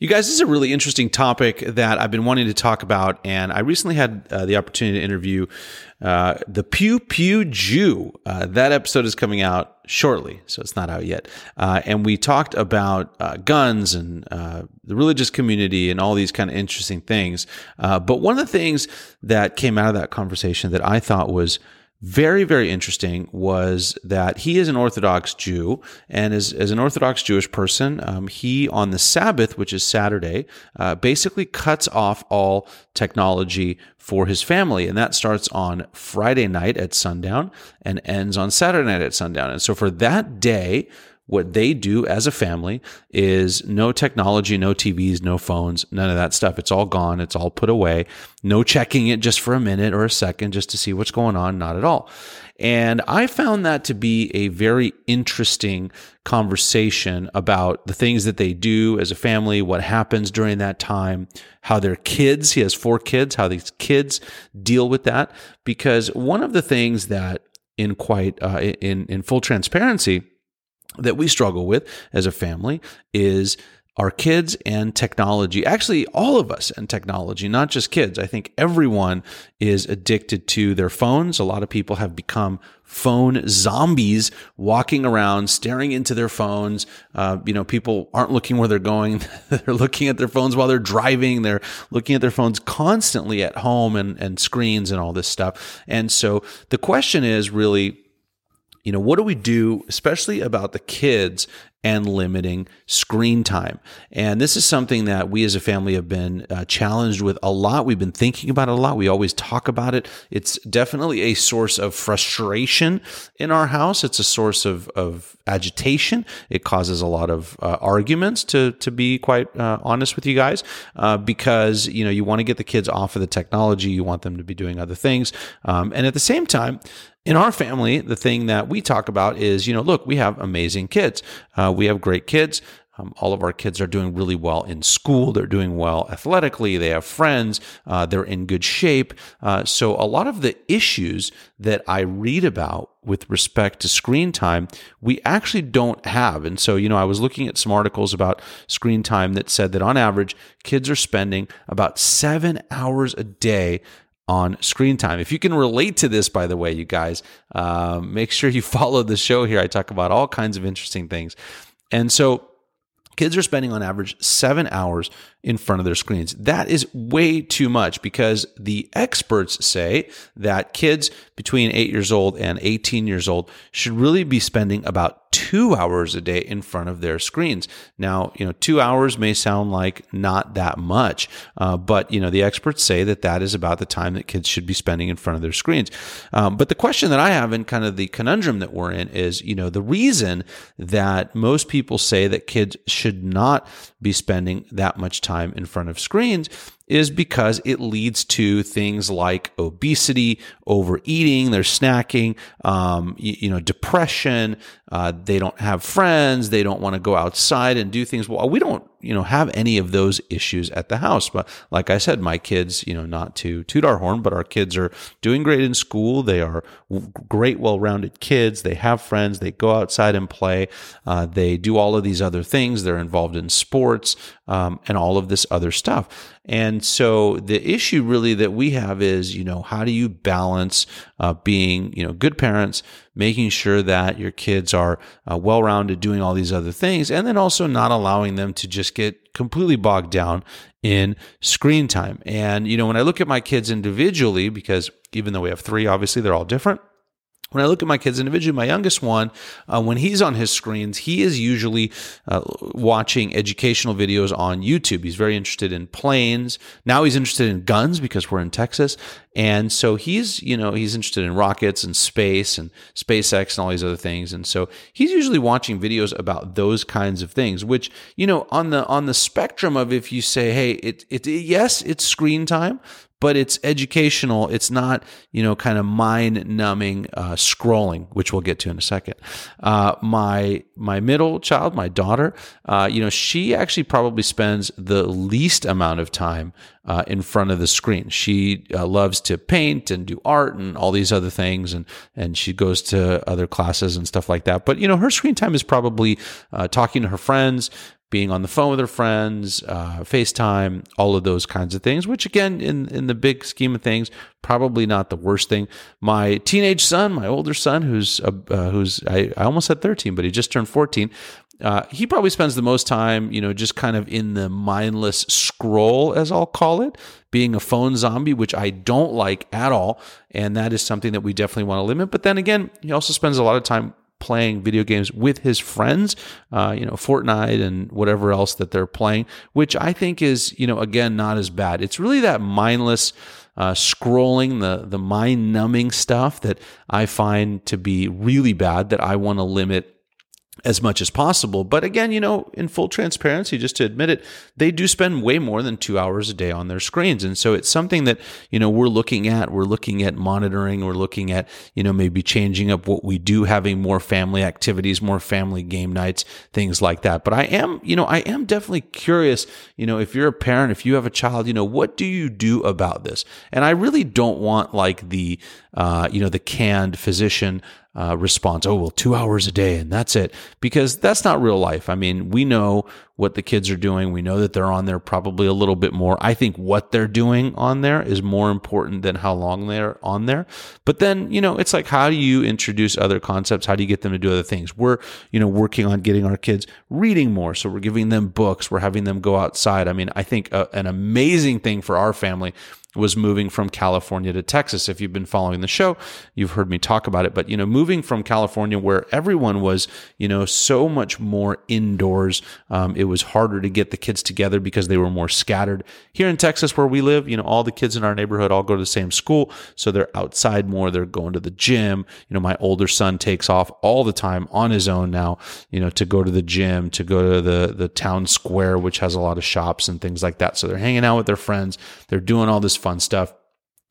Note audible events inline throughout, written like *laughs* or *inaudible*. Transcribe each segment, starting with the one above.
You guys, this is a really interesting topic that I've been wanting to talk about, and I recently had uh, the opportunity to interview uh, the Pew Pew Jew. Uh, that episode is coming out shortly, so it's not out yet. Uh, and we talked about uh, guns and uh, the religious community and all these kind of interesting things. but one of the things that came out of that conversation that I thought was very, very interesting was that he is an Orthodox Jew, and as, as an Orthodox Jewish person, um, he on the Sabbath, which is Saturday, uh, basically cuts off all technology for his family, and that starts on Friday night at sundown and ends on Saturday night at sundown. And so for that day, what they do as a family is no technology, no TVs, no phones, none of that stuff. It's all gone. It's all put away. No checking it just for a minute or a second just to see what's going on. Not at all. And I found that to be a very interesting conversation about the things that they do as a family, what happens during that time, how their kids, he has four kids, how these kids deal with that. Because one of the things that in quite, uh, in, in full transparency, that we struggle with as a family is our kids and technology. Actually, all of us and technology, not just kids. I think everyone is addicted to their phones. A lot of people have become phone zombies walking around, staring into their phones. Uh, you know, people aren't looking where they're going. *laughs* they're looking at their phones while they're driving. They're looking at their phones constantly at home and, and screens and all this stuff. And so the question is really, you know, what do we do, especially about the kids and limiting screen time. And this is something that we as a family have been uh, challenged with a lot. We've been thinking about it a lot. We always talk about it. It's definitely a source of frustration in our house. It's a source of, of agitation. It causes a lot of uh, arguments to, to be quite uh, honest with you guys, uh, because, you know, you want to get the kids off of the technology. You want them to be doing other things. Um, and at the same time, in our family, the thing that we talk about is, you know, look, we have amazing kids. Uh, we have great kids. Um, all of our kids are doing really well in school. They're doing well athletically. They have friends. Uh, they're in good shape. Uh, so, a lot of the issues that I read about with respect to screen time, we actually don't have. And so, you know, I was looking at some articles about screen time that said that on average, kids are spending about seven hours a day on screen time. If you can relate to this, by the way, you guys, uh, make sure you *laughs* follow the show here. I talk about all kinds of interesting things. And so, kids are spending on average seven hours in front of their screens. That is way too much because the experts say that kids between eight years old and 18 years old should really be spending about two hours a day in front of their screens. Now, you know, two hours may sound like not that much, uh, but you know, the experts say that that is about the time that kids should be spending in front of their screens. Um, but the question that I have and kind of the conundrum that we're in is, you know, the reason that most people say that kids should not be spending that much time in front of screens is because it leads to things like obesity, overeating, they're snacking, um, you, you, know, depression. Uh, they don't have friends. They don't want to go outside and do things. Well, we don't, you know, have any of those issues at the house. But like I said, my kids, you know, not to toot our horn, but our kids are doing great in school. They are great, well-rounded kids. They have friends. They go outside and play. Uh, they do all of these other things. They're involved in sports um, and all of this other stuff. And so the issue really that we have is, you know, how do you balance uh, being, you know, good parents, making sure that your kids are uh, well rounded, doing all these other things, and then also not allowing them to just get completely bogged down in screen time. And, you know, when I look at my kids individually, because even though we have three, obviously they're all different when I look at my kids individually, my youngest one, uh, when he's on his screens, he is usually uh, watching educational videos on YouTube. He's very interested in planes. Now he's interested in guns because we're in Texas. And so he's, you know, he's interested in rockets and space and SpaceX and all these other things. And so he's usually watching videos about those kinds of things, which, you know, on the, on the spectrum of if you say, Hey, it, it, yes, it's screen time, but it's educational. It's not, you know, kind of mind numbing uh, scrolling, which we'll get to in a second. Uh, my my middle child, my daughter, uh, you know, she actually probably spends the least amount of time uh, in front of the screen. She uh, loves to paint and do art and all these other things, and and she goes to other classes and stuff like that. But you know, her screen time is probably uh, talking to her friends, being on the phone with their friends, uh, FaceTime, all of those kinds of things, which again, in, in the big scheme of things, probably not the worst thing. My teenage son, my older son, who's, uh, uh who's, I, I almost said 13, but he just turned 14. Uh, he probably spends the most time, you know, just kind of in the mindless scroll, as I'll call it, being a phone zombie, which I don't like at all. And that is something that we definitely want to limit. But then again, he also spends a lot of time playing video games with his friends, uh, you know, Fortnite and whatever else that they're playing, which I think is, you know, again, not as bad. It's really that mindless uh, scrolling, the the mind numbing stuff that I find to be really bad. That I want to limit as much as possible. But again, you know, in full transparency, just to admit it, they do spend way more than two hours a day on their screens. And so it's something that, you know, we're looking at. We're looking at monitoring. We're looking at, you know, maybe changing up what we do, having more family activities, more family game nights, things like that. But I am, you know, I am definitely curious, you know, if you're a parent, if you have a child, you know, what do you do about this? And I really don't want like the, uh, you know, the canned physician uh, response. Oh, well, two hours a day and that's it. Because that's not real life. I mean, we know what the kids are doing. We know that they're on there probably a little bit more. I think what they're doing on there is more important than how long they're on there. But then, you know, it's like, how do you introduce other concepts? How do you get them to do other things? We're, you know, working on getting our kids reading more. So we're giving them books. We're having them go outside. I mean, I think a, uh, an amazing thing for our family was moving from California to Texas. If you've been following the show, you've heard me talk about it. But, you know, moving from California where everyone was, you know, so much more indoors, um, it was harder to get the kids together because they were more scattered. Here in Texas, where we live, you know, all the kids in our neighborhood all go to the same school. So they're outside more. They're going to the gym. You know, my older son takes off all the time on his own now, you know, to go to the gym, to go to the, the town square, which has a lot of shops and things like that. So they're hanging out with their friends. They're doing all this fun stuff.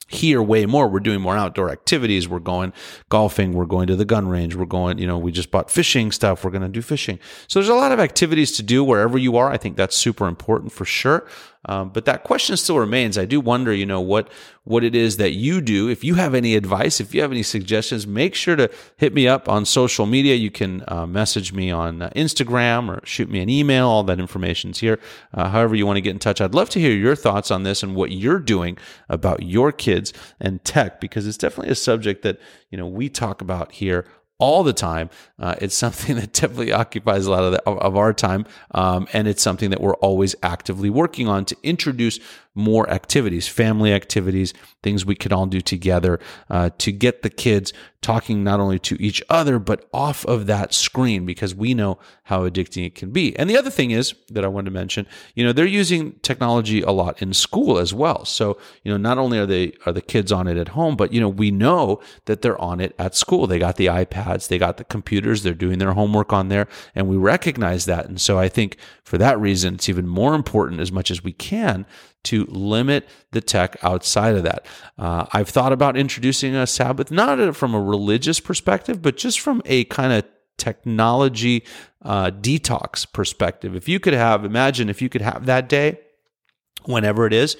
Here way more. We're doing more outdoor activities. We're going golfing. We're going to the gun range. We're going you know we just bought fishing stuff. We're going to do fishing. So there's a lot of activities to do wherever you are. I think that's super important for sure um, but that question still remains. I do wonder, you know, what what it is that you do. If you have any advice, if you have any suggestions, make sure to hit me up on social media. You can uh, message me on uh, Instagram or shoot me an email. All that information's here. Uh, however you want to get in touch, I'd love to hear your thoughts on this and what you're doing about your kids and tech because it's definitely a subject that you know we talk about here all the time. Uh, it's *laughs* something that definitely occupies a lot of, the, of our time. Um, and it's something that we're always actively working on to introduce more activities, family activities, things we can all do together uh, to get the kids talking not only to each other, but off of that screen because we know how addicting it can be. And the other thing is that I wanted to mention, you know, they're using technology a lot in school as well. So, you know, not only are they are the kids on it at home, but you know, we know that they're on it at school. They got the they got the computers, they're doing their homework on there, and we recognize that. And so I think for that reason, it's even more important as much as we can to limit the tech outside of that. Uh, I've thought about introducing a Sabbath, not from a religious perspective, but just from a kind of technology uh, detox perspective. If you could have, imagine if you could have that day, whenever it is,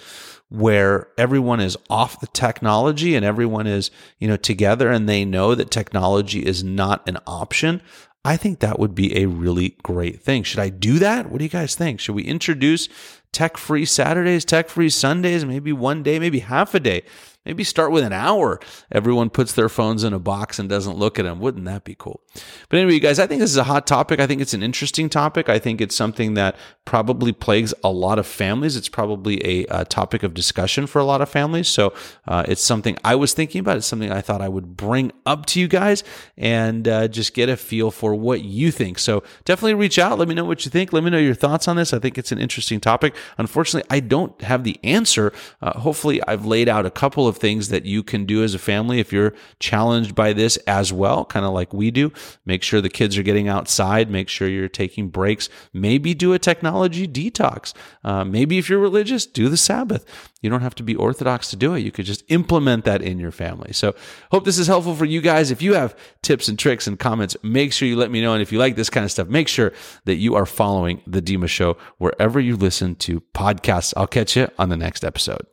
where everyone is off the technology and everyone is, you know, together and they know that technology is not an option. I think that would be a really great thing. Should I do that? What do you guys think? Should we introduce tech free Saturdays, tech free Sundays, maybe one day, maybe half a day Maybe start with an hour. Everyone puts their phones in a box and doesn't look at them. Wouldn't that be cool? But anyway, you guys, I think this is a hot topic. I think it's an interesting topic. I think it's something that probably plagues a lot of families. It's probably a, a topic of discussion for a lot of families. So uh, it's something I was thinking about. It's something I thought I would bring up to you guys and uh, just get a feel for what you think. So definitely reach out. Let me know what you think. Let me know your thoughts on this. I think it's an interesting topic. Unfortunately, I don't have the answer. Uh, hopefully, I've laid out a couple of of things that you can do as a family if you're challenged by this as well, kind of like we do. Make sure the kids are getting outside, make sure you're taking breaks, maybe do a technology detox. Uh, maybe if you're religious, do the Sabbath. You don't have to be orthodox to do it. You could just implement that in your family. So, hope this is helpful for you guys. If you have tips and tricks and comments, make sure you let me know. And if you like this kind of stuff, make sure that you are following The Dima Show wherever you listen to podcasts. I'll catch you on the next episode.